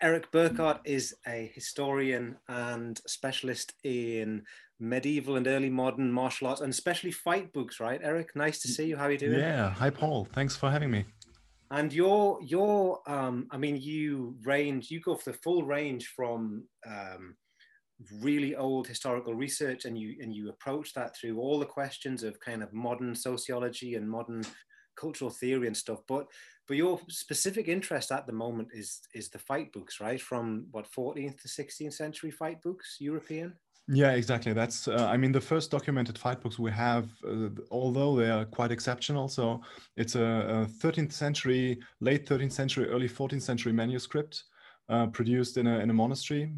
Eric Burkart is a historian and specialist in medieval and early modern martial arts and especially fight books, right? Eric, nice to see you. How are you doing? Yeah. Hi, Paul. Thanks for having me. And your your um, I mean, you range, you go for the full range from um, really old historical research, and you and you approach that through all the questions of kind of modern sociology and modern cultural theory and stuff. But but your specific interest at the moment is is the fight books, right? From what 14th to 16th century fight books, European. Yeah, exactly. That's, uh, I mean, the first documented fight books we have, uh, although they are quite exceptional. So it's a, a 13th century, late 13th century, early 14th century manuscript uh, produced in a, in a monastery,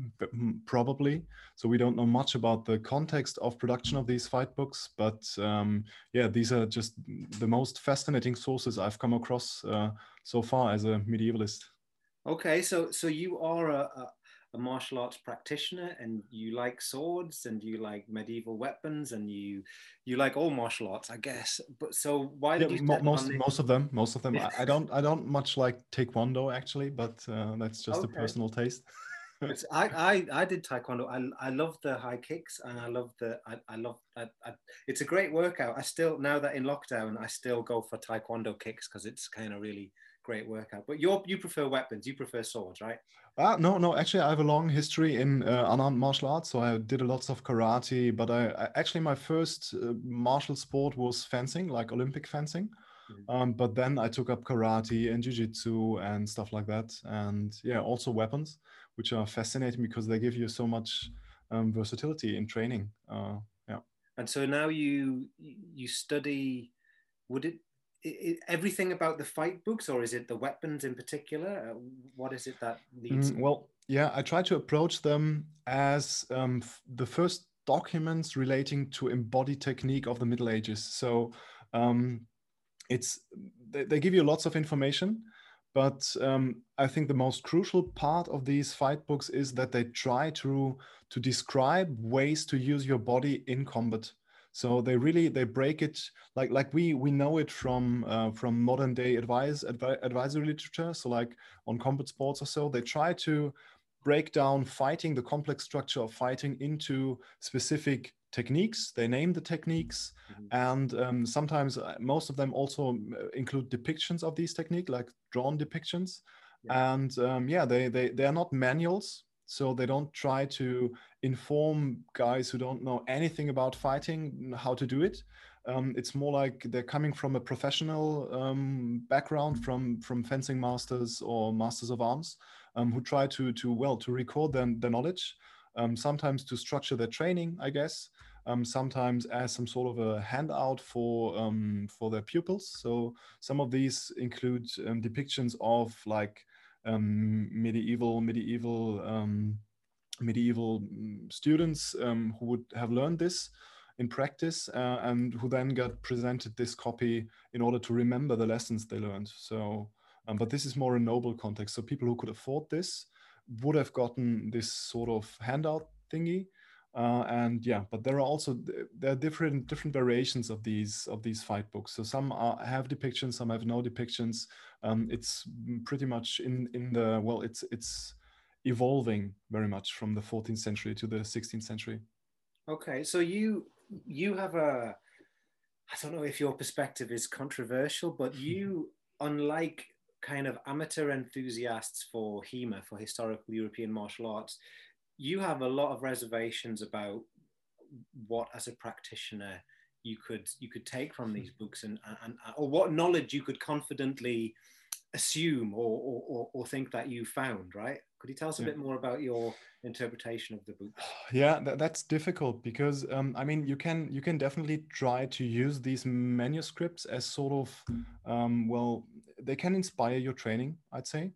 probably. So we don't know much about the context of production of these fight books. But um, yeah, these are just the most fascinating sources I've come across uh, so far as a medievalist. Okay, so so you are a, a martial arts practitioner and you like swords and you like medieval weapons and you you like all martial arts i guess but so why did yeah, you most most of them most of them I, I, don't i don't much like taekwondo actually but uh, that's just okay. a personal taste I, I I did taekwondo. I I love the high kicks and I love the I, I love I, I, it's a great workout. I still now that in lockdown I still go for taekwondo kicks because it's kind of really great workout. But you you prefer weapons, you prefer swords, right? Uh, no, no. Actually, I have a long history in uh, unarmed martial arts. So I did a lots of karate. But I, I actually my first uh, martial sport was fencing, like Olympic fencing. Mm-hmm. Um, but then I took up karate and jujitsu and stuff like that. And yeah, also weapons, which are fascinating because they give you so much um, versatility in training. Uh, yeah. And so now you you study. Would it everything about the fight books, or is it the weapons in particular? Uh, what is it that leads? Mm, well, yeah, I try to approach them as um, the first documents relating to embodied technique of the Middle Ages. So um, it's they, they, give you lots of information, but um, I think the most crucial part of these fight books is that they try to to describe ways to use your body in combat. So they really they break it like like we we know it from uh, from modern day advice advi- advisory literature. So like on combat sports or so, they try to break down fighting the complex structure of fighting into specific techniques. They name the techniques, mm-hmm. and um, sometimes uh, most of them also uh, include depictions of these techniques, like drawn depictions. Yeah. And um, yeah, they they they are not manuals so they don't try to inform guys who don't know anything about fighting how to do it. Um, it's more like they're coming from a professional um, background from from fencing masters or masters of arms um, who try to to well to record their, their knowledge um, sometimes to structure their training i guess um, sometimes as some sort of a handout for um, for their pupils. So some of these include depictions of like um, medieval medieval um, medieval students um, who would have learned this in practice uh, and who then got presented this copy in order to remember the lessons they learned. So, um, but this is more a noble context. So people who could afford this would have gotten this sort of handout thingy uh, and yeah, but there are also there are different different variations of these of these fight books. So some are, have depictions, some have no depictions. Um, it's pretty much in in the well, it's it's evolving very much from the 14th century to the 16th century. Okay, so you you have a I don't know if your perspective is controversial, but you unlike kind of amateur enthusiasts for HEMA, for historical European martial arts, you have a lot of reservations about what as a practitioner you could you could take from these books and, and or what knowledge you could confidently assume or, or, or think that you found right? Could you tell us a yeah. bit more about your interpretation of the book yeah that, that's difficult because um, i mean you can you can definitely try to use these manuscripts as sort of um, well they can inspire your training i'd say.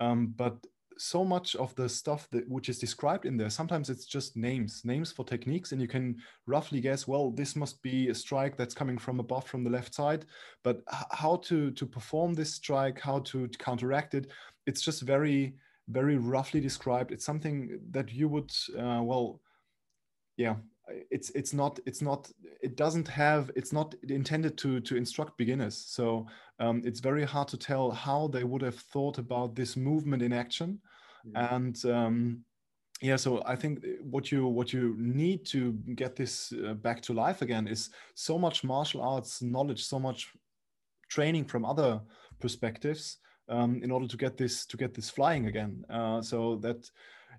Um, but so much of the stuff that which is described in there sometimes it's just names names for techniques and you can roughly guess well this must be a strike that's coming from above from the left side. But how to to perform this strike how to counteract it it's just very very roughly described. It's something that you would uh, well yeah it's it's not it's not it doesn't have it's not intended to to instruct beginners. So um, it's very hard to tell how they would have thought about this movement in action. Mm-hmm. and um, yeah so i think what you what you need to get this uh, back to life again is so much martial arts knowledge so much training from other perspectives um, in order to get this to get this flying again. Uh, so that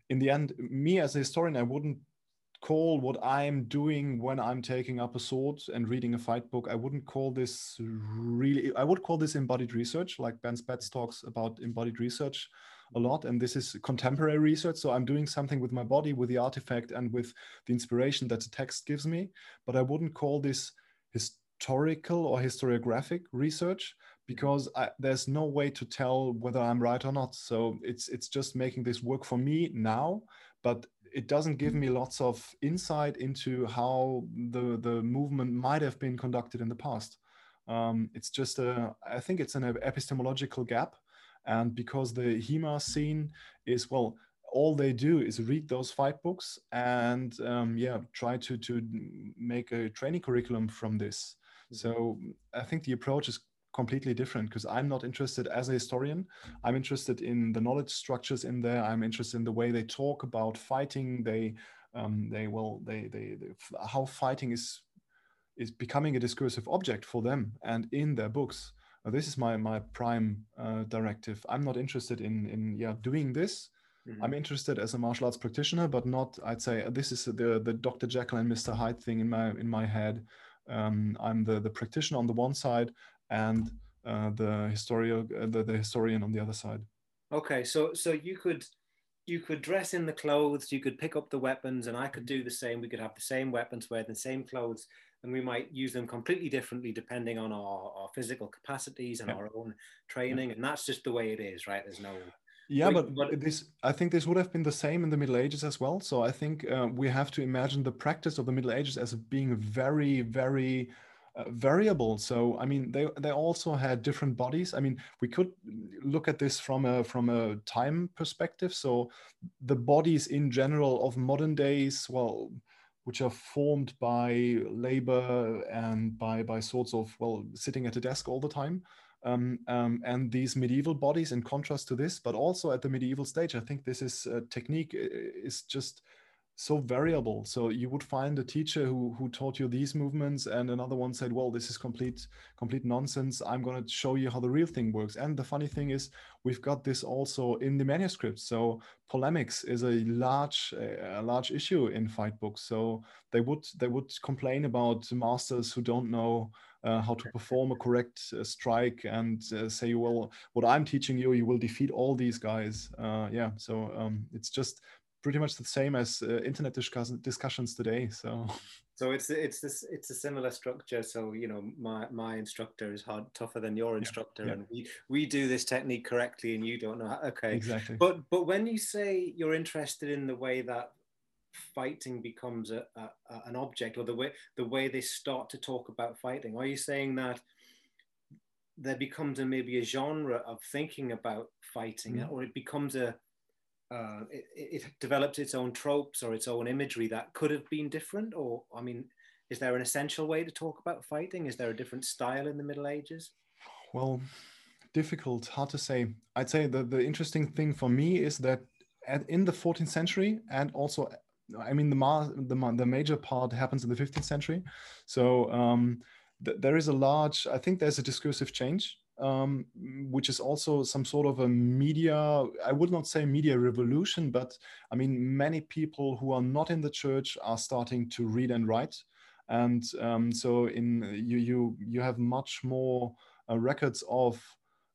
in the end me as a historian i wouldn't call what i'm doing when i'm taking up a sword and reading a fight book. I wouldn't call this really i would call this embodied research like ben spatz talks about embodied research a lot. And this is contemporary research. So i'm doing something with my body with the artifact and with the inspiration that the text gives me. But i wouldn't call this historical or historiographic research because I, there's no way to tell whether i'm right or not. So it's it's just making this work for me now. But it doesn't give me lots of insight into how the the movement might have been conducted in the past um, it's just a i think it's an epistemological gap and because the HEMA scene is, well, all they do is read those fight books and um, yeah, try to, to make a training curriculum from this. Mm-hmm. So I think the approach is completely different because I'm not interested as a historian. I'm interested in the knowledge structures in there. I'm interested in the way they talk about fighting. They, um, they will, they, they, they, how fighting is is becoming a discursive object for them and in their books this is my my prime uh, directive. I'm not interested in in yeah doing this. Mm-hmm. I'm interested as a martial arts practitioner, but not. I'd say this is the the Dr. Jekyll and Mr. Hyde thing in my in my head. Um, I'm the the practitioner on the one side and uh, the historian uh, the, the historian on the other side. Okay, so so you could you could dress in the clothes, you could pick up the weapons, and I could do the same. We could have the same weapons, wear the same clothes, and we might use them completely differently depending on our, our physical capacities and yeah. our own training. Yeah. And that's just the way it is, right? There's no. Yeah, but, but this I think this would have been the same in the Middle Ages as well. So I think uh, we have to imagine the practice of the Middle Ages as being very, very uh, variable. So I mean, they they also had different bodies. I mean, we could look at this from a from a time perspective. So the bodies in general of modern days, well, which are formed by labor and by by sorts of well sitting at a desk all the time um, um, and these medieval bodies in contrast to this but also at the medieval stage i think this is a technique is just so variable. So you would find a teacher who who taught you these movements, and another one said, "Well, this is complete complete nonsense. I'm going to show you how the real thing works." And the funny thing is, we've got this also in the manuscripts. So polemics is a large a large issue in fight books. So they would they would complain about masters who don't know. Uh, how to perform a correct uh, strike and uh, say well what i'm teaching you you will defeat all these guys uh, yeah so um, it's just pretty much the same as uh, internet discuss- discussions today. So, so it's it's this it's a similar structure. So you know, my my instructor is hard tougher than your instructor, yeah, yeah. and we we do this technique correctly, and you don't know. How, okay, exactly. But but when you say you're interested in the way that fighting becomes a, a, a an object, or the way the way they start to talk about fighting, are you saying that? there becomes a maybe a genre of thinking about fighting mm. or it becomes a uh, it, it, developed its own tropes or its own imagery that could have been different? Or, I mean, is there an essential way to talk about fighting? Is there a different style in the Middle Ages? Well, difficult, hard to say. I'd say the, the interesting thing for me is that at, in the 14th century and also, I mean, the, ma- the, ma- the major part happens in the 15th century. So um, th- there is a large, I think there's a discursive change um, which is also some sort of a media, I would not say media revolution, but I mean, many people who are not in the church are starting to read and write. And um, so in you, you, you have much more uh, records of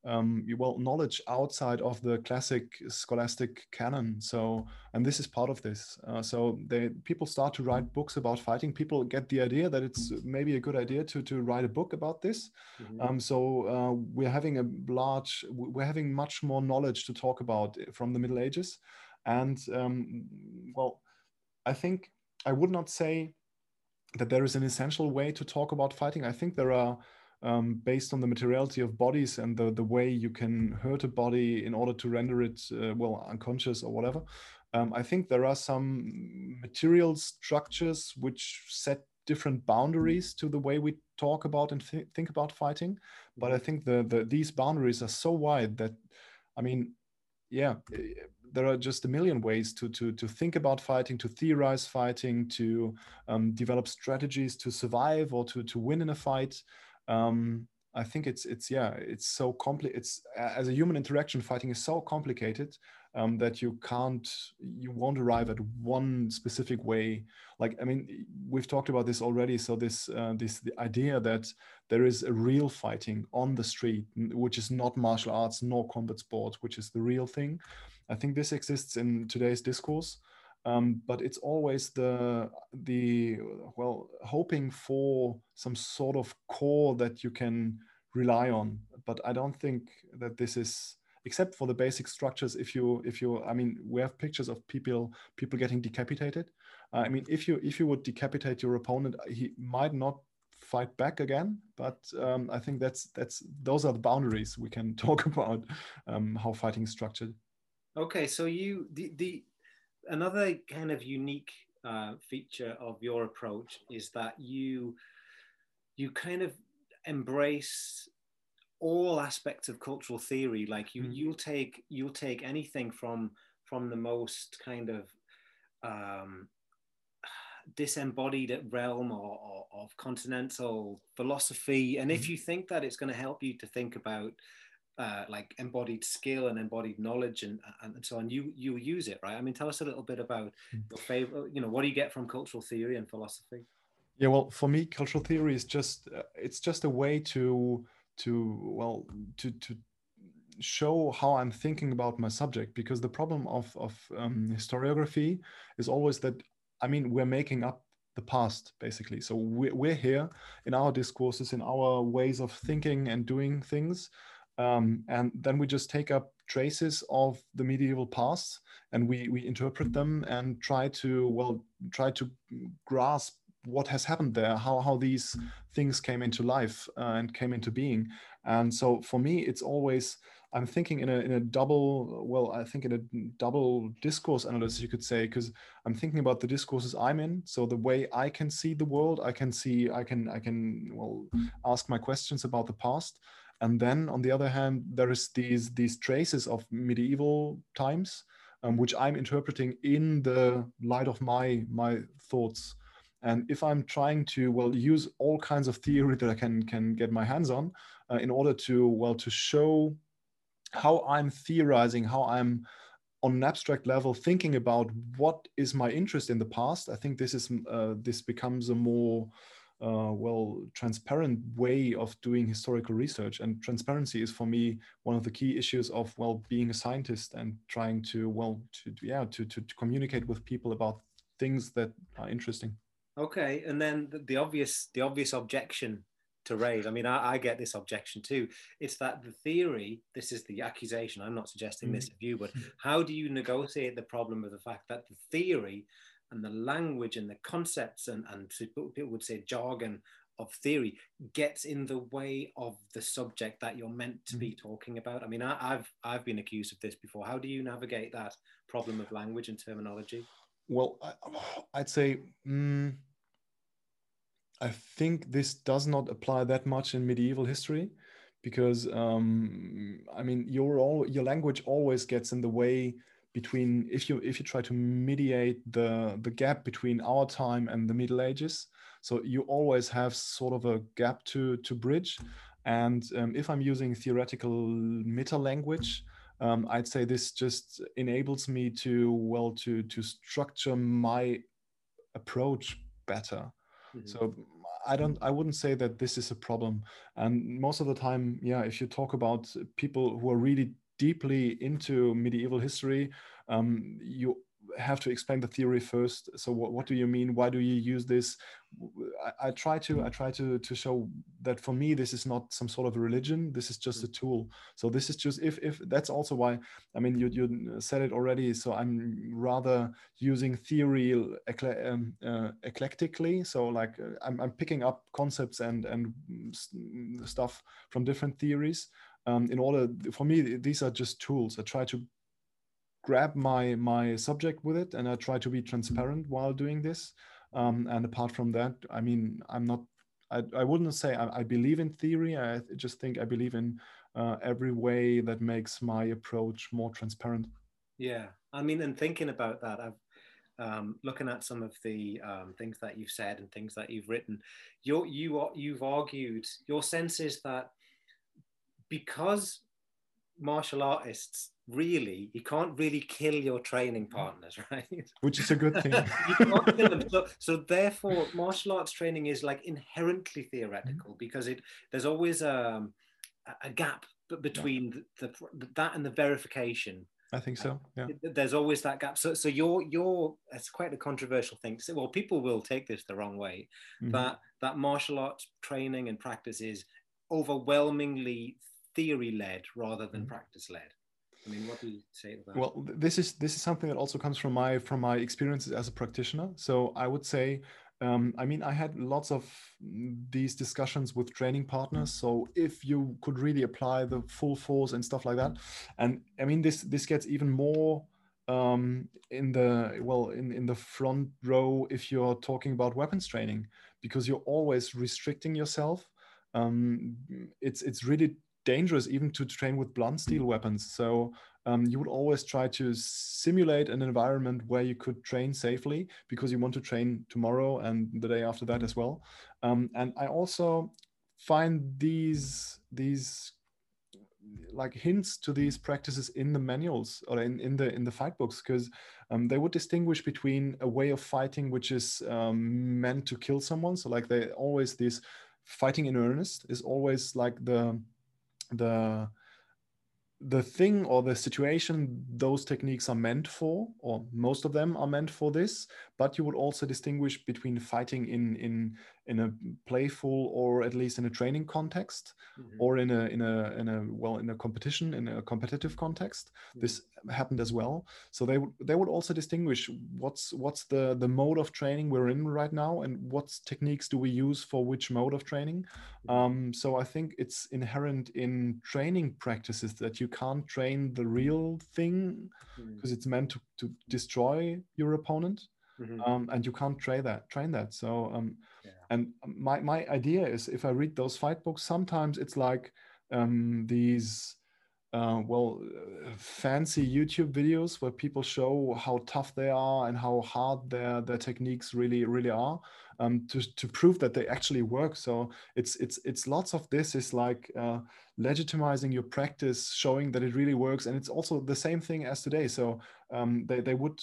um, well knowledge outside of the classic scholastic canon. So and this is part of this. Uh, so they people start to write books about fighting. People get the idea that it's maybe a good idea to to write a book about this. Mm-hmm. um, so uh, we're having a large we're having much more knowledge to talk about from the middle ages. And um, well i think i would not say that there is an essential way to talk about fighting. I think there are um, based on the materiality of bodies and the, the way you can hurt a body in order to render it, uh, well, unconscious or whatever. Um, I think there are some material structures which set different boundaries to the way we talk about and th- think about fighting. But I mm-hmm. think the, the these boundaries are so wide that, I mean, yeah, there are just a million ways to to to think about fighting, to theorize fighting, to um, develop strategies to survive or to to win in a fight. Um, I think it's it's yeah it's so compli it's as a human interaction fighting is so complicated um, that you can't you won't arrive at one specific way. Like I mean we've talked about this already. So this uh, this the idea that there is a real fighting on the street which is not martial arts nor combat sport which is the real thing. I think this exists in today's discourse um, but it's always the the well hoping for some sort of core that you can rely on. But i don't think that this is except for the basic structures if you if you i mean we have pictures of people people getting decapitated. Uh, i mean if you if you would decapitate your opponent he might not fight back again but um, i think that's that's those are the boundaries we can talk about um, how fighting is structured. Okay so you the the another kind of unique uh, feature of your approach is that you you kind of embrace all aspects of cultural theory. Like you mm. you'll take you'll take anything from from the most kind of um, disembodied realm or, or, of continental philosophy. And if you think that it's going to help you to think about uh, like embodied skill and embodied knowledge and, and so on you you use it right? I mean tell us a little bit about mm. your favorite you know what do you get from cultural theory and philosophy? Yeah well for me cultural theory is just uh, it's just a way to to well to to show how i'm thinking about my subject because the problem of of um, historiography is always that i mean we're making up the past basically. So we're, we're here in our discourses in our ways of thinking and doing things um, and then we just take up traces of the medieval past and we, we interpret them and try to, well, try to grasp what has happened there, how, how these things came into life uh, and came into being. And so for me, it's always, I'm thinking in a, in a double, well, I think in a double discourse analysis, you could say, because I'm thinking about the discourses I'm in. So the way I can see the world, I can see, I can, I can, well, ask my questions about the past and then on the other hand, there is these these traces of medieval times, um, which I'm interpreting in the light of my my thoughts. And if I'm trying to well use all kinds of theory that I can can get my hands on, uh, in order to well to show how I'm theorizing, how I'm on an abstract level thinking about what is my interest in the past, I think this is uh, this becomes a more uh, well transparent way of doing historical research. And transparency is for me one of the key issues of well being a scientist and trying to well to yeah to, to, to communicate with people about things that are interesting. Okay and then the, obvious the obvious objection to raise i mean I, I, get this objection too. It's that the theory this is the accusation i'm not suggesting this of you but how do you negotiate the problem of the fact that the theory and the language and the concepts and, and people would say jargon of theory gets in the way of the subject that you're meant to be mm-hmm. talking about. I mean, I, have I've been accused of this before. How do you navigate that problem of language and terminology? Well, I, would say mm, I think this does not apply that much in medieval history because um, I mean your all your language always gets in the way between if you if you try to mediate the the gap between our time and the middle ages so you always have sort of a gap to to bridge and um, if i'm using theoretical meta language um, i'd say this just enables me to well to to structure my approach better mm-hmm. so I don't I wouldn't say that this is a problem. And most of the time, yeah, if you talk about people who are really deeply into medieval history, um, you have to explain the theory first. So what, what do you mean? Why do you use this? I, I, try to I try to to show that for me this is not some sort of a religion. This is just a tool. So this is just if if that's also why I mean you you said it already. So I'm rather using theory um, uh, eclectically. So like uh, I'm I'm picking up concepts and and stuff from different theories um, in order for me these are just tools. I try to grab my my subject with it and i try to be transparent while doing this. Um, and apart from that i mean i'm not i, I wouldn't say I, I believe in theory. I just think i believe in uh, every way that makes my approach more transparent. Yeah, I mean, and thinking about that, I've um, looking at some of the um, things that you've said and things that you've written. You you you've argued your sense is that because martial artists really you can't really kill your training partners right which is a good thing so, so, therefore martial arts training is like inherently theoretical mm-hmm. because it there's always um, a, a gap between yeah. the, the, that and the verification I think so. Yeah. There's always that gap. So, so you're you're it's quite a controversial thing. So, well, people will take this the wrong way. Mm-hmm. That that martial arts training and practice is overwhelmingly theory led rather than mm-hmm. practice led. I mean, what do you say to that? Well, this is this is something that also comes from my from my experiences as a practitioner. So I would say um, I mean, I had lots of these discussions with training partners. So if you could really apply the full force and stuff like that, and I mean, this this gets even more um, in the well in in the front row if you're talking about weapons training because you're always restricting yourself. Um, it's it's really dangerous even to train with blunt steel weapons. So um, you would always try to simulate an environment where you could train safely because you want to train tomorrow and the day after that as well. Um, and I also find these these like hints to these practices in the manuals or in, in the in the fight books because um, they would distinguish between a way of fighting which is um, meant to kill someone so like they always this fighting in earnest is always like the the the thing or the situation those techniques are meant for or most of them are meant for this but you would also distinguish between fighting in in in a playful or at least in a training context mm-hmm. or in a in a in a well in a competition in a competitive context mm-hmm. this happened as well so they would they would also distinguish what's what's the the mode of training we're in right now and what techniques do we use for which mode of training mm-hmm. um, so i think it's inherent in training practices that you can't train the real thing because mm-hmm. it's meant to, to destroy your opponent Mm-hmm. Um, and you can't train that train that so um, yeah. and my, my idea is if i read those fight books sometimes it's like um, these uh, well uh, fancy youtube videos where people show how tough they are and how hard their their techniques really really are um, to, to prove that they actually work. So it's it's it's lots of this is like uh, legitimizing your practice showing that it really works. And it's also the same thing as today. So um, they, they would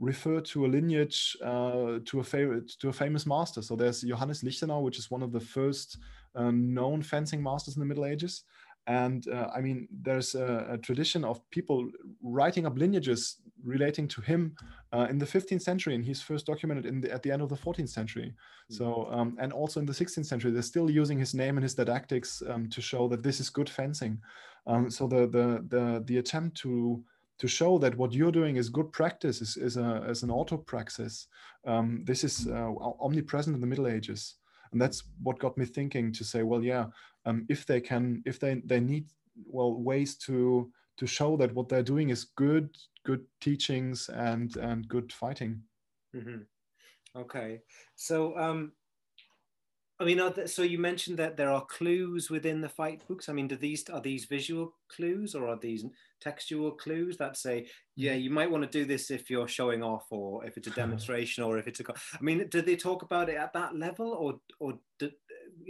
refer to a lineage uh, to a favorite to a famous master. So there's Johannes Liechtenauer, which is one of the first uh, known fencing masters in the Middle Ages. And uh, I mean, there's a, a, tradition of people writing up lineages relating to him uh, in the 15th century, and he's first documented in the, at the end of the 14th century. Mm-hmm. So, um, and also in the 16th century, they're still using his name and his didactics um, to show that this is good fencing. Um, so the the the the attempt to to show that what you're doing is good practice, is, is, a, is an autopraxis. Um, this is uh, omnipresent in the Middle Ages. And that's what got me thinking to say, well, yeah, um, if they can, if they, they need, well, ways to, to show that what they're doing is good, good teachings and, and good fighting. Mm-hmm. Okay. So, um, I mean, there, so you mentioned that there are clues within the fight books. I mean, do these are these visual clues or are these textual clues that say, yeah, mm-hmm. you might want to do this if you're showing off, or if it's a demonstration, or if it's a. I mean, do they talk about it at that level, or or do,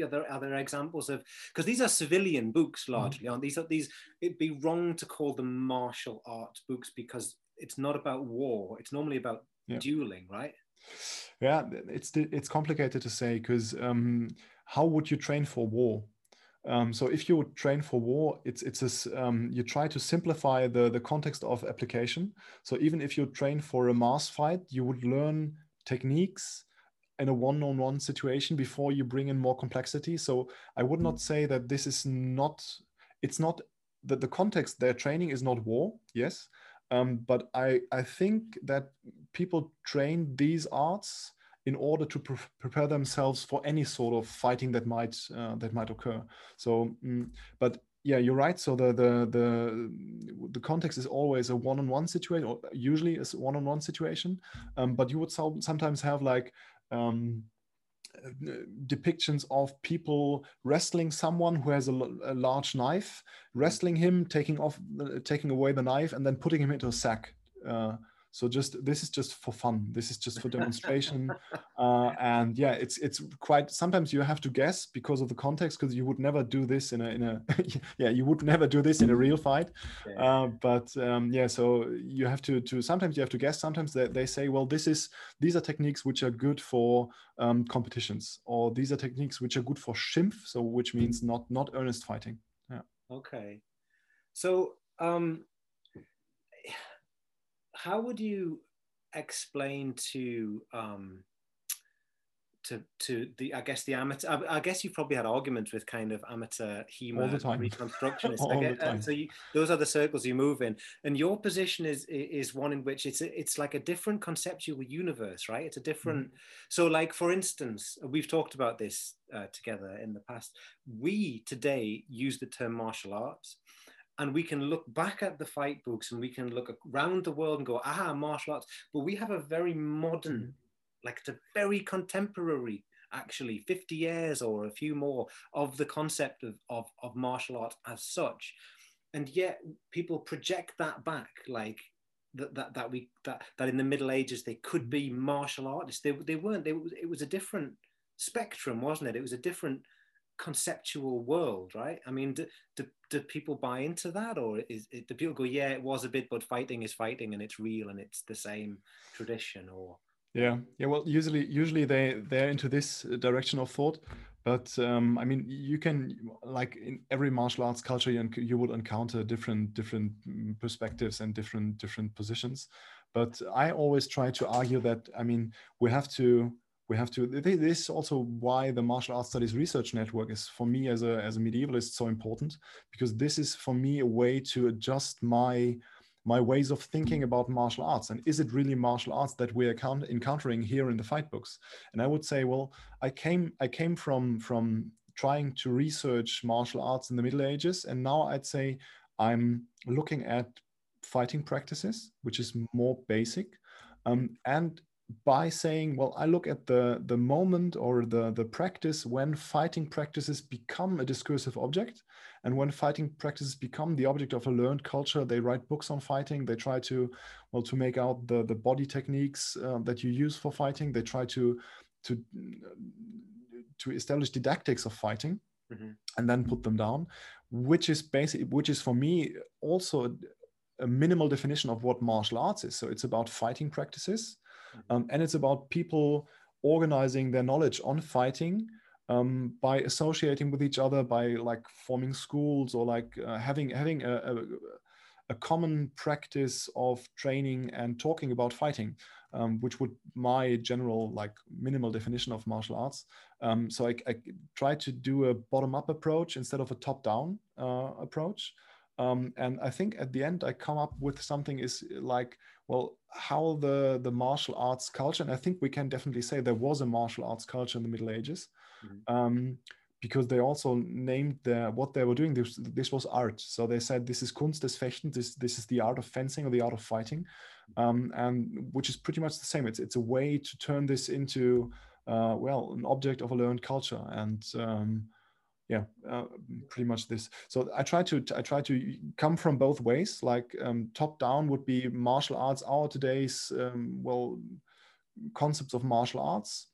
are there are there examples of because these are civilian books mm-hmm. largely, aren't these? Are these it'd be wrong to call them martial arts books because it's not about war. It's normally about yeah. dueling, right? Yeah, it's it's complicated to say because um, how would you train for war? Um, so if you train for war, it's it's a, um, you try to simplify the the context of application. So even if you train for a mass fight, you would learn techniques in a one-on-one situation before you bring in more complexity. So I would not say that this is not. It's not that the context they're training is not war. Yes, um, but I, I think that people train these arts in order to pre prepare themselves for any sort of fighting that might uh, that might occur. So, mm, but yeah, you're right. So the the the the context is always a one-on-one situation, or usually is one-on-one situation. Um, but you would so sometimes have like um, depictions of people wrestling someone who has a, a, large knife, wrestling him, taking off, uh, taking away the knife, and then putting him into a sack Uh, so just this is just for fun. This is just for demonstration, uh, and yeah, it's it's quite. Sometimes you have to guess because of the context, because you would never do this in a in a yeah you would never do this in a real fight. Yeah. Uh, but um, yeah, so you have to to sometimes you have to guess. Sometimes they, they say, well, this is these are techniques which are good for um, competitions, or these are techniques which are good for Schimpf, so which means not not earnest fighting. Yeah. Okay. So um how would you explain to um, to to the I guess the amateur I, I, guess you've probably had arguments with kind of amateur HEMA reconstructionists. All the time. So you, those are the circles you move in, and your position is is one in which it's a, it's like a different conceptual universe, right? It's a different. Mm-hmm. So, like for instance, we've talked about this uh, together in the past. We today use the term martial arts and we can look back at the fight books and we can look around the world and go, ah, martial arts. But we have a very modern, mm. like it's a very contemporary, actually, 50 years or a few more of the concept of, of, of martial arts as such. And yet people project that back, like that, that, that we that, that in the Middle Ages they could be martial artists. They, they weren't. They, it was a different spectrum, wasn't it? It was a different conceptual world, right? I mean, do, do, do people buy into that, or is it, do people go, yeah, it was a bit, but fighting is fighting, and it's real, and it's the same tradition, or yeah, yeah. Well, usually, usually they they're into this direction of thought, but um, I mean, you can like in every martial arts culture, you, you would encounter different different mm, perspectives and different different positions. But I always try to argue that I mean, we have to we have to this is also why the martial arts studies research network is for me as a as a medievalist so important because this is for me a way to adjust my my ways of thinking about martial arts. And is it really martial arts that we're encountering here in the fight books? And i would say well i came i came from from trying to research martial arts in the middle ages and now i'd say i'm looking at fighting practices which is more basic um, and by saying, well, I look at the, the moment or the, the practice when fighting practices become a discursive object. And when fighting practices become the object of a learned culture, they write books on fighting. They try to, well, to make out the, the body techniques uh, that you use for fighting. They try to, to, to establish didactics of fighting mm-hmm. and then put them down, which is basic, which is for me also a, a minimal definition of what martial arts is. So it's about fighting practices um, and it's about people organizing their knowledge on fighting um, by associating with each other, by like forming schools or like uh, having having a, a, a, common practice of training and talking about fighting, um, which would my general like minimal definition of martial arts. Um, so I, I, try to do a bottom-up approach instead of a top-down uh, approach. Um, and I think at the end I come up with something is like well how the the martial arts culture and i think we can definitely say there was a martial arts culture in the middle ages mm-hmm. um, because they also named their what they were doing this this was art so they said this is kunst des fechten this this is the art of fencing or the art of fighting mm-hmm. um, and which is pretty much the same it's it's a way to turn this into uh, well an object of a learned culture and um, yeah uh, pretty much this. So i try to i try to come from both ways like um, top down would be martial arts our today's um, well concepts of martial arts.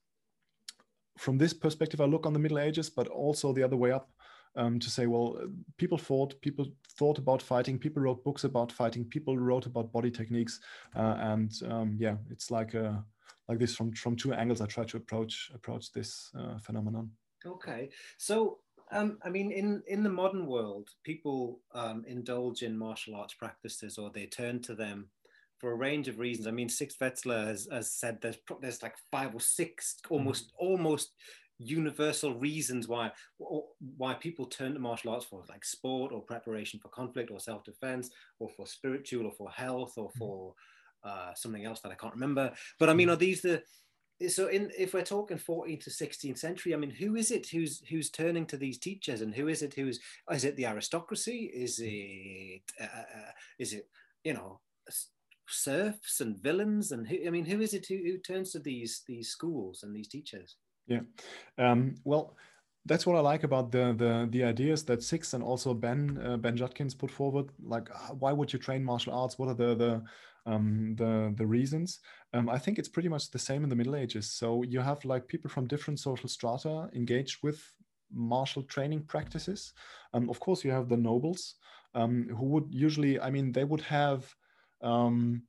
From this perspective i look on the middle ages but also the other way up um, to say well people fought people thought about fighting people wrote books about fighting people wrote about body techniques uh, and um, yeah it's like a like this from from two angles i try to approach approach this uh, phenomenon. Okay. So um, I mean, in, in the modern world, people um, indulge in martial arts practices or they turn to them for a range of reasons. I mean, Sixt Wetzler has, has said there's there's like five or six almost mm. almost universal reasons why why people turn to martial arts for like sport or preparation for conflict or self-defense or for spiritual or for health or mm. for uh, something else that I can't remember. But I mean, mm. are these the so in if we're talking 14th to 16th century i mean who is it who's who's turning to these teachers and who is it who's is it the aristocracy is it uh, uh is it you know serfs and villains and who i mean who is it who, who turns to these these schools and these teachers yeah um, well that's what I like about the the the ideas that Sixt and also Ben uh, Ben Judkins put forward. Like, why would you train martial arts? What are the the um, the the reasons. Um, I think it's pretty much the same in the Middle Ages. So you have like people from different social strata engaged with martial training practices. Um, of course, you have the nobles um, who would usually, I mean, they would have um,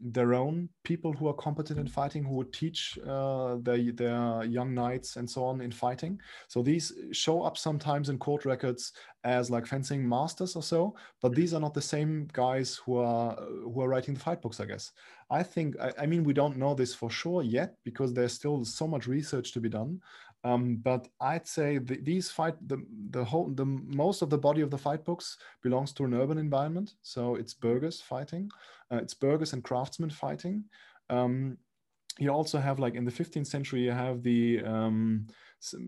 their own people who are competent in fighting who would teach uh, their, their young knights and so on in fighting so these show up sometimes in court records as like fencing masters or so but these are not the same guys who are who are writing the fight books i guess i think i, I mean we don't know this for sure yet because there's still so much research to be done um, but I'd say the, these fight the the whole the most of the body of the fight books belongs to an urban environment. So it's burghers fighting, uh, it's burghers and craftsmen fighting. Um, you also have like in the 15th century you have the um,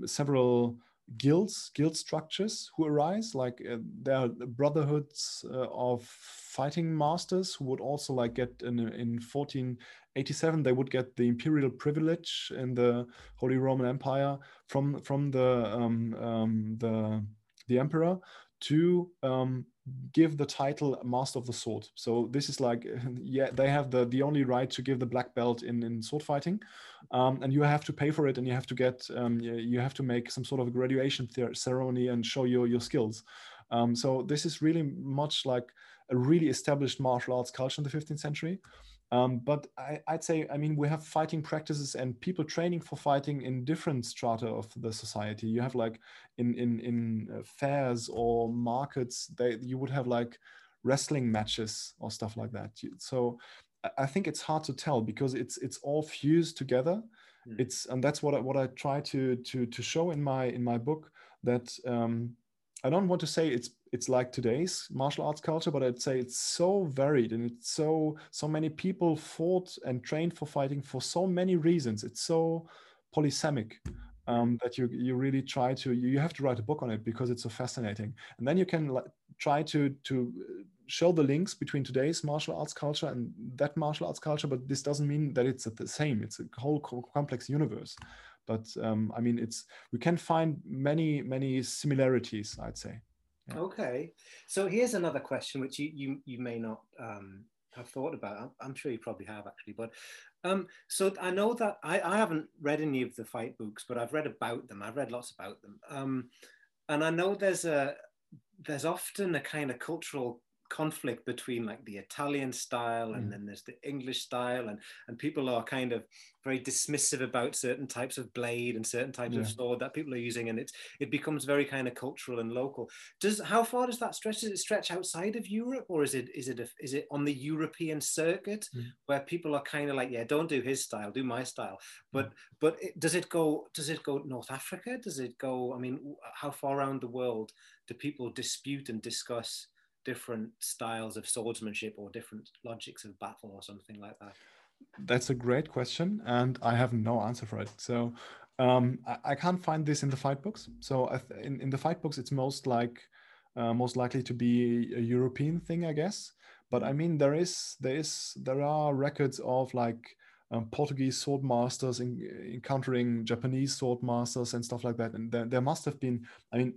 several guilds guild structures who arise like uh, there are brotherhoods uh, of fighting masters who would also like get in in 1487 they would get the imperial privilege in the holy roman empire from from the um, um, the the emperor to um, give the title master of the sword. So this is like yeah they have the the only right to give the black belt in in sword fighting. Um, and you have to pay for it and you have to get um, you have to make some sort of a graduation ceremony and show your your skills. Um, so this is really much like a really established martial arts culture in the 15th century um, but I, would say, I mean, we have fighting practices and people training for fighting in different strata of the society. You have like in in in uh, fairs or markets, they you would have like wrestling matches or stuff like that. So I think it's hard to tell because it's it's all fused together. Mm. It's and that's what I, what I try to to to show in my in my book that um, I don't want to say it's it's like today's martial arts culture, but I'd say it's so varied and it's so so many people fought and trained for fighting for so many reasons. It's so polysemic um, that you you really try to you have to write a book on it because it's so fascinating, and then you can try to to show the links between today's martial arts culture and that martial arts culture. But this doesn't mean that it's the same. It's a whole complex universe. But um, I mean, it's we can find many many similarities. I'd say. Yeah. Okay, so here's another question which you you you may not um, have thought about. I'm sure you probably have actually, but um, so I know that I, I haven't read any of the fight books, but I've read about them. I've read lots about them, um, and I know there's a there's often a kind of cultural conflict between like the Italian style and mm. then there's the English style and and people are kind of very dismissive about certain types of blade and certain types yeah. of sword that people are using and it's it becomes very kind of cultural and local does how far does that stretch does it stretch outside of Europe or is it is it a, is it on the European circuit mm. where people are kind of like yeah don't do his style do my style but mm. but it, does it go does it go North Africa does it go I mean how far around the world do people dispute and discuss different styles of swordsmanship or different logics of battle or something like that? That's a great question, and I have no answer for it. So um, I, I, can't find this in the fight books. So th- in, in the fight books, it's most like uh, most likely to be a European thing, I guess. But I mean, there is there is there are records of like um, Portuguese sword masters in, encountering Japanese sword masters and stuff like that. And there, there must have been. I mean,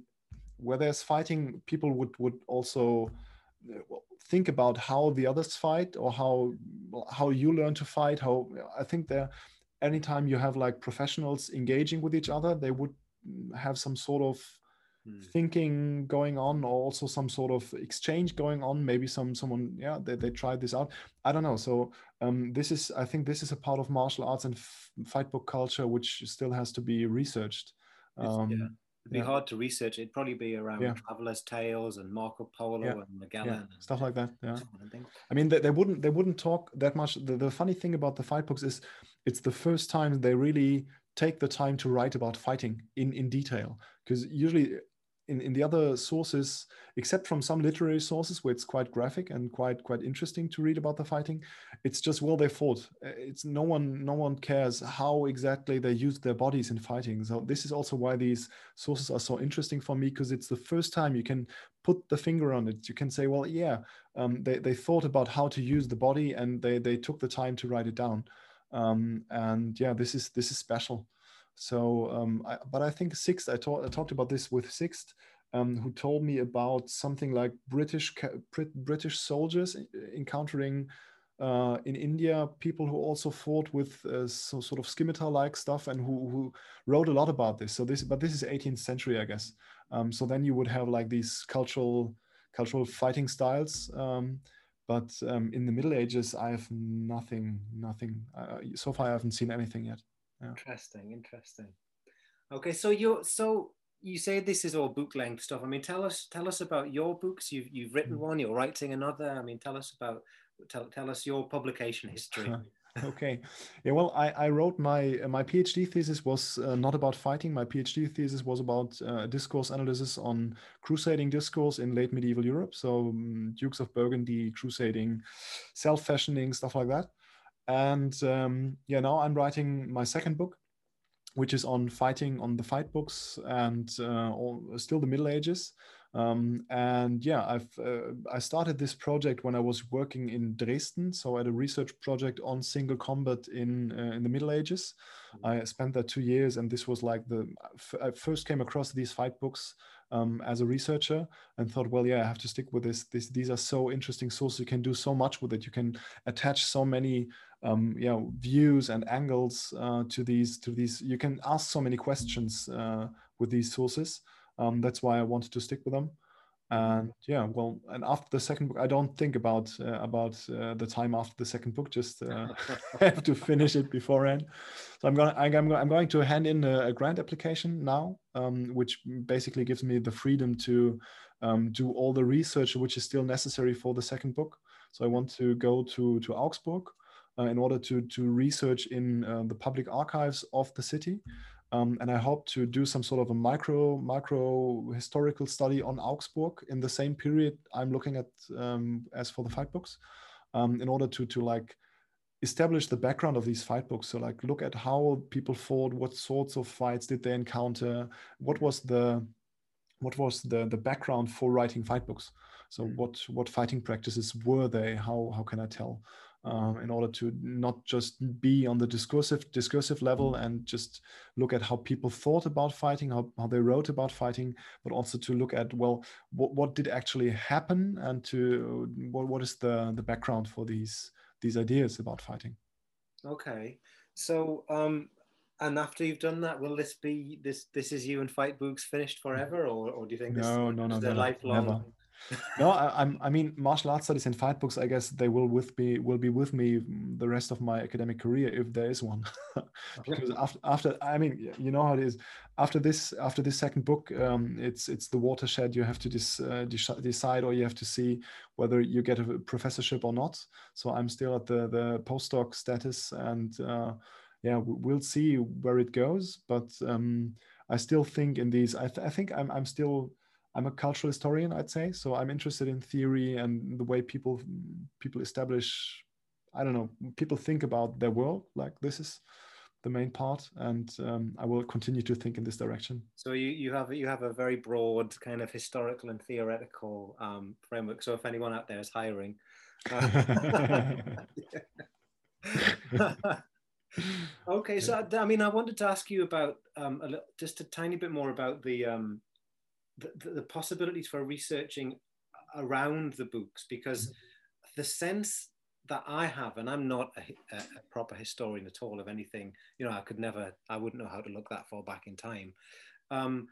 where there's fighting, people would would also uh, think about how the others fight or how how you learn to fight. How I think there, anytime you have like professionals engaging with each other, they would have some sort of hmm. thinking going on or also some sort of exchange going on maybe some someone yeah they, they tried this out i don't know so um, this is i think this is a part of martial arts and f- fight book culture which still has to be researched um, yeah It'd be yeah. hard to research. It'd probably be around yeah. Traveler's Tales and Marco Polo yeah. and Magellan, and stuff like that. Yeah, I mean, they, they, wouldn't they wouldn't talk that much. The, the funny thing about the fight books is, it's the first time they really take the time to write about fighting in in detail. Because usually in, in the other sources, except from some literary sources where it's quite graphic and quite quite interesting to read about the fighting, it's just well they fought. Uh, it's no one no one cares how exactly they used their bodies in fighting. So this is also why these sources are so interesting for me because it's the first time you can put the finger on it. You can say, well, yeah, um, they they thought about how to use the body and they they took the time to write it down. Um, and yeah, this is this is special. So, um, I, but I think Sixt, I, I talked about this with Sixt, um, who told me about something like British British soldiers encountering uh, in India people who also fought with uh, so sort of scimitar-like stuff and who, who wrote a lot about this. So this, but this is 18th century, I guess. Um, so then you would have like these cultural cultural fighting styles. Um, but um, in the Middle Ages, I have nothing, nothing. Uh, so far, I haven't seen anything yet. Yeah. Interesting, interesting. Okay, so you're so you say this is all book length stuff. I mean, tell us tell us about your books. You've you've written mm. one. You're writing another. I mean, tell us about tell tell us your publication history. okay yeah well i i wrote my uh, my phd thesis was uh, not about fighting my phd thesis was about uh, discourse analysis on crusading discourse in late medieval europe so um, dukes of burgundy crusading self-fashioning stuff like that and um, yeah now i'm writing my second book which is on fighting on the fight books and uh, all, still the middle ages um, and yeah, I've uh, I started this project when I was working in Dresden, so at a research project on single combat in uh, in the Middle Ages. Mm-hmm. I spent there two years, and this was like the I first came across these fight books um, as a researcher and thought, well, yeah, I have to stick with this. this. These are so interesting sources. You can do so much with it. You can attach so many um, you know views and angles uh, to these to these. You can ask so many questions uh, with these sources. Um, that's why I wanted to stick with them. And yeah, well, and after the second book, I don't think about uh, about uh, the time after the second book. Just uh, have to finish it beforehand. So I'm gonna I'm, I'm going to hand in a, a grant application now, um, which basically gives me the freedom to um, do all the research which is still necessary for the second book. So I want to go to to Augsburg uh, in order to to research in uh, the public archives of the city. Um, and I hope to do some sort of a micro micro historical study on Augsburg in the same period I'm looking at um, as for the fight books, um, in order to to like establish the background of these fight books. So like look at how people fought, what sorts of fights did they encounter, what was the what was the the background for writing fight books. So mm. what what fighting practices were they? How how can I tell? Um, in order to not just be on the discursive discursive level and just look at how people thought about fighting, how, how they wrote about fighting, but also to look at well, what, what did actually happen and to what, what is the the background for these these ideas about fighting. Okay, so um, and after you've done that, will this be this this is you and fight books finished forever, or, or do you think this no, no, no, no, lifelong? Never no, I, am I mean, martial arts studies and fight books. I guess they will with me will be with me the rest of my academic career if there is one. because after, after, I mean, you know how it is. After this, after this second book, um, it's it's the watershed. You have to dis, uh, decide, or you have to see whether you get a professorship or not. So I'm still at the the postdoc status, and uh, yeah, we'll see where it goes. But um, I still think in these. I, th- I think I'm I'm still I'm a cultural historian, I'd say. So I'm interested in theory and the way people people establish. I don't know. People think about their world. Like this is the main part, and um, I will continue to think in this direction. So you you have you have a very broad kind of historical and theoretical um, framework. So if anyone out there is hiring. Uh, okay, so I mean, I wanted to ask you about um, a little, just a tiny bit more about the um, the, the possibilities for researching around the books because the sense that I have, and I'm not a, a, proper historian at all of anything, you know, I could never, I wouldn't know how to look that far back in time. Um,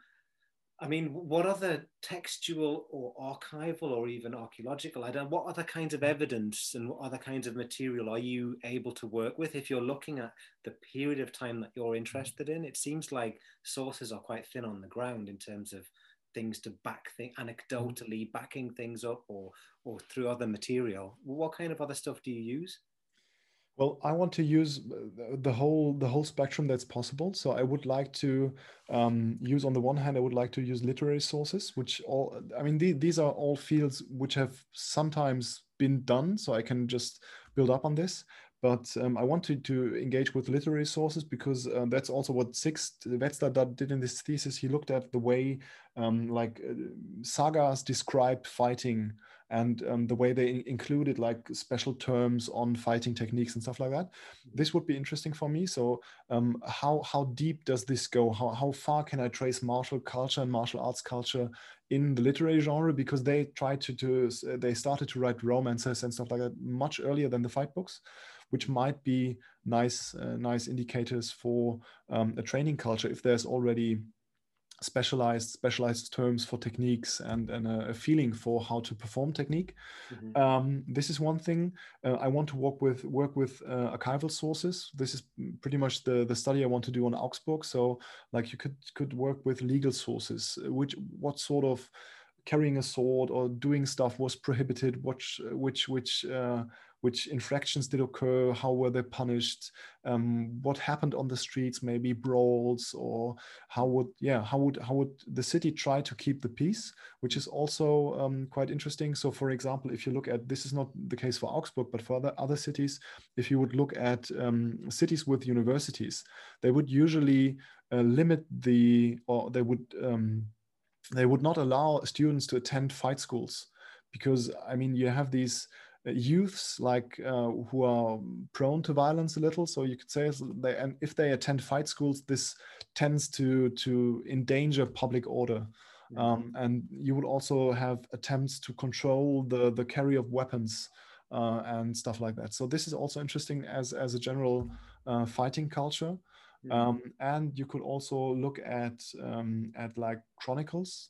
I mean, what other textual or archival or even archaeological, I don't, what other kinds of evidence and what other kinds of material are you able to work with if you're looking at the period of time that you're mm-hmm. interested in? It seems like sources are quite thin on the ground in terms of things to back things anecdotally backing things up or or through other material. What kind of other stuff do you use? Well i want to use the whole the whole spectrum that's possible. So i would like to um, use on the one hand i would like to use literary sources which all i mean the, these are all fields which have sometimes been done. So i can just build up on this but um, I wanted to engage with literary sources because uh, that's also what Sixt Wetzler did in this thesis. He looked at the way um, like uh, sagas describe fighting and um, the way they included like special terms on fighting techniques and stuff like that. This would be interesting for me. So um, how how deep does this go? How how far can I trace martial culture and martial arts culture in the literary genre? Because they tried to do they started to write romances and stuff like that much earlier than the fight books which might be nice uh, nice indicators for um, a training culture if there's already specialized specialized terms for techniques and, and a, a feeling for how to perform technique. Mm-hmm. Um, this is one thing. Uh, I want to work with work with uh, archival sources. This is pretty much the the study I want to do on Augsburg. So like you could could work with legal sources. Which what sort of carrying a sword or doing stuff was prohibited. Which which which uh, which infractions did occur, how were they punished, um, what happened on the streets, maybe brawls, or how would yeah how would how would the city try to keep the peace, which is also um, quite interesting. So, for example, if you look at this is not the case for Augsburg, but for other other cities, if you would look at um, cities with universities, they would usually uh, limit the or they would um, they would not allow students to attend fight schools because I mean you have these youths like uh, who are prone to violence a little so you could say they and if they attend fight schools this tends to to endanger public order. Um, and you would also have attempts to control the the carry of weapons uh, and stuff like that. So this is also interesting as as a general uh, fighting culture. Um, and you could also look at um, at like chronicles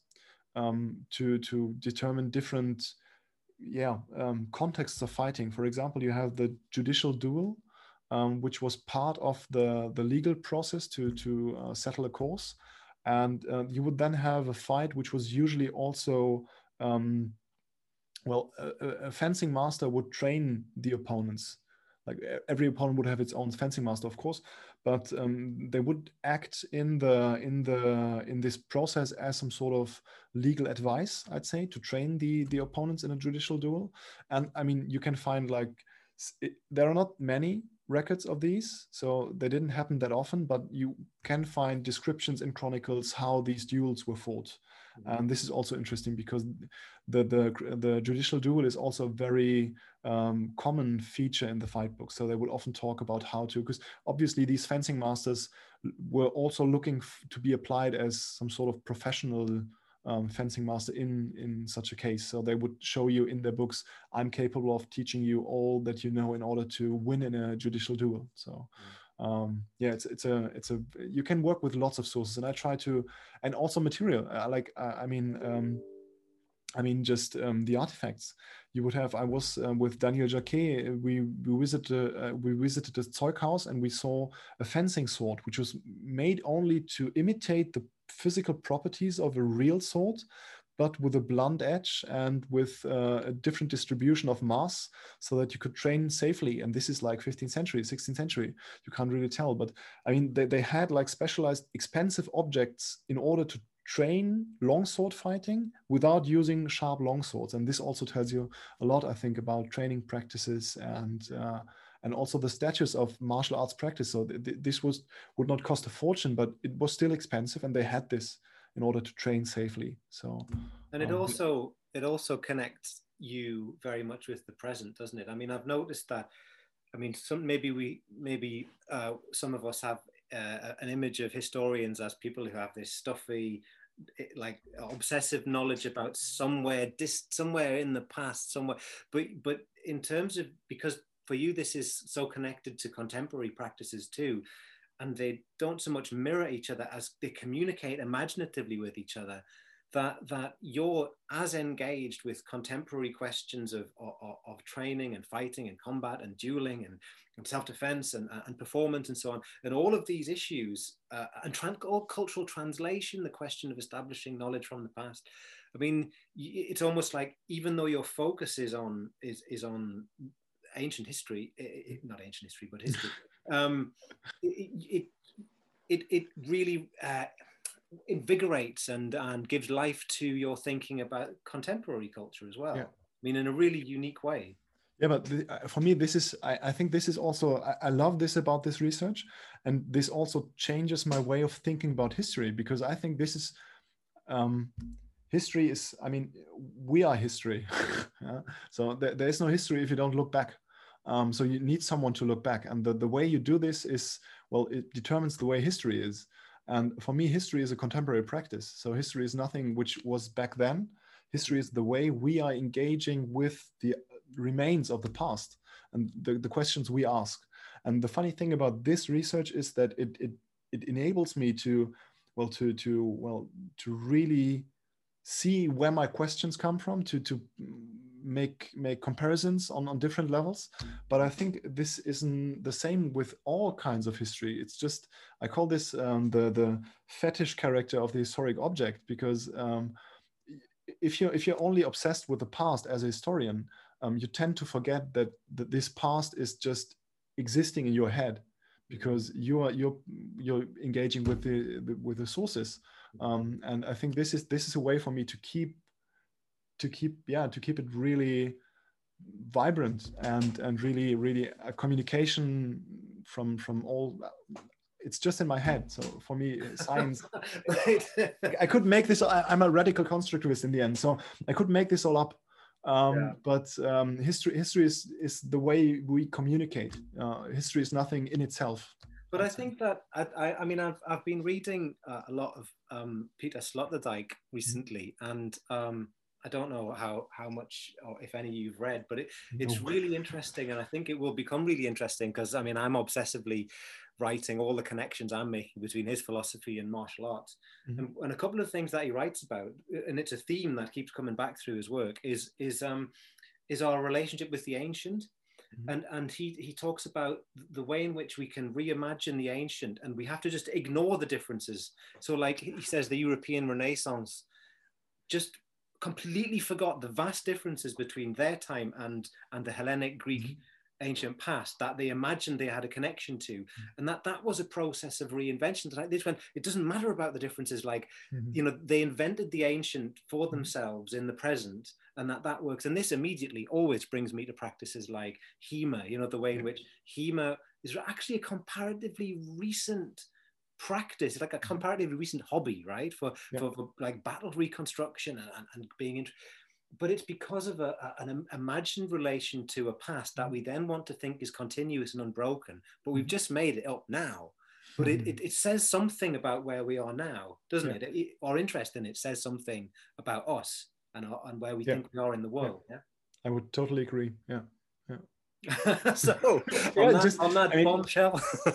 um, to to determine different yeah um, contexts of fighting. For example, you have the judicial duel, um, which was part of the the legal process to to uh, settle a cause, and uh, you would then have a fight, which was usually also um, well, a, a, fencing master would train the opponents. Like every opponent would have its own fencing master, of course, but um, they would act in the in the in this process as some sort of legal advice i'd say to train the the opponents in a judicial duel and i mean you can find like it, there are not many records of these so they didn't happen that often but you can find descriptions in chronicles how these duels were fought mm-hmm. and this is also interesting because the the the judicial duel is also very um, common feature in the fight book. So they would often talk about how to, because obviously these fencing masters were also looking f- to be applied as some sort of professional um, fencing master in in such a case. So they would show you in their books, I'm capable of teaching you all that you know in order to win in a judicial duel. So. Um, yeah, it's it's a it's a you can work with lots of sources, and I try to, and also material. I like I mean um, I mean, just um, the artifacts you would have. I was uh, with Daniel Jaquet. We we visited uh, we visited the Zeughaus and we saw a fencing sword, which was made only to imitate the physical properties of a real sword, but with a blunt edge and with uh, a different distribution of mass, so that you could train safely. And this is like 15th century, 16th century. You can't really tell, but I mean, they, they had like specialized, expensive objects in order to train longsword fighting without using sharp longswords and this also tells you a lot i think about training practices and uh, and also the status of martial arts practice. So th- th- this was would not cost a fortune but it was still expensive and they had this in order to train safely. So and it um, also it also connects you very much with the present doesn't it? I mean i've noticed that i mean some maybe we maybe uh, some of us have uh, an image of historians as people who have this stuffy eh, like obsessive knowledge about somewhere dis- somewhere in the past somewhere but but in terms of because for you this is so connected to contemporary practices too and they don't so much mirror each other as they communicate imaginatively with each other that that you're as engaged with contemporary questions of, of, of training and fighting and combat and dueling and, and self-defense and, and performance and so on and all of these issues uh, and tran- all cultural translation the question of establishing knowledge from the past. I mean it's almost like even though your focus is on is, is on ancient history not ancient history but history um, it, it, it, it really uh, invigorates and and gives life to your thinking about contemporary culture as well. Yeah. I mean, in a really unique way. yeah but the, uh, for me this is I, I, think this is also I, I, love this about this research and this also changes my way of thinking about history because i think this is um, history is i mean we are history yeah? so there, there is no history if you don't look back um, so you need someone to look back and the, the way you do this is well it determines the way history is and for me history is a contemporary practice. So history is nothing which was back then. History is the way we are engaging with the remains of the past and the, the questions we ask. And the funny thing about this research is that it, it it enables me to well to to well to really see where my questions come from to to make make comparisons on on different levels but i think this isn't the same with all kinds of history. It's just i call this um, the the fetish character of the historic object because um, if you're if you're only obsessed with the past as a historian um, you tend to forget that, that this past is just existing in your head because you are you're you're engaging with the, the with the sources. Um, and i think this is this is a way for me to keep to keep yeah to keep it really vibrant and and really really a communication from from all it's just in my head. So for me science i could make this I, am a radical constructivist in the end so i could make this all up. Um, yeah. but um, history history is is the way we communicate. Uh, history is nothing in itself. But I think that I, I mean I've, I've been reading uh, a lot of um, Peter Sloterdijk recently, and um, I don't know how how much or if any you've read, but it, it's really interesting, and I think it will become really interesting because I mean I'm obsessively writing all the connections I'm making between his philosophy and martial arts, mm-hmm. and, and, a couple of things that he writes about, and it's a theme that keeps coming back through his work is is um is our relationship with the ancient Mm-hmm. And, and he, he talks about the way in which we can reimagine the ancient and we have to just ignore the differences. So, like he says, the European Renaissance just completely forgot the vast differences between their time and, and the Hellenic Greek. Mm-hmm ancient past that they imagined they had a connection to mm-hmm. and that that was a process of reinvention like this when it doesn't matter about the differences like mm-hmm. you know they invented the ancient for mm-hmm. themselves in the present and that that works and this immediately always brings me to practices like hema you know the way in which hema is actually a comparatively recent practice like a mm-hmm. comparatively recent hobby right for, yeah. for, for, like battle reconstruction and, and, and being interested but it's because of a, an imagined relation to a past that we then want to think is continuous and unbroken, but we've mm-hmm. just made it up now. But it, it, it says something about where we are now, doesn't yeah. it? it? Our interest in it says something about us and, our, and where we yeah. think we are in the world. Yeah. I would totally agree. Yeah. so yeah, on that, just, on that I mean, bombshell,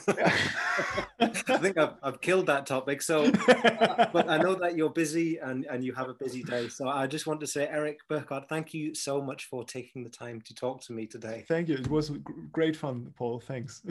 I think I've, I've killed that topic. So, uh, but I know that you're busy and, and you have a busy day. So I just want to say, Eric Burkart, thank you so much for taking the time to talk to me today. Thank you. It was great fun, Paul. Thanks.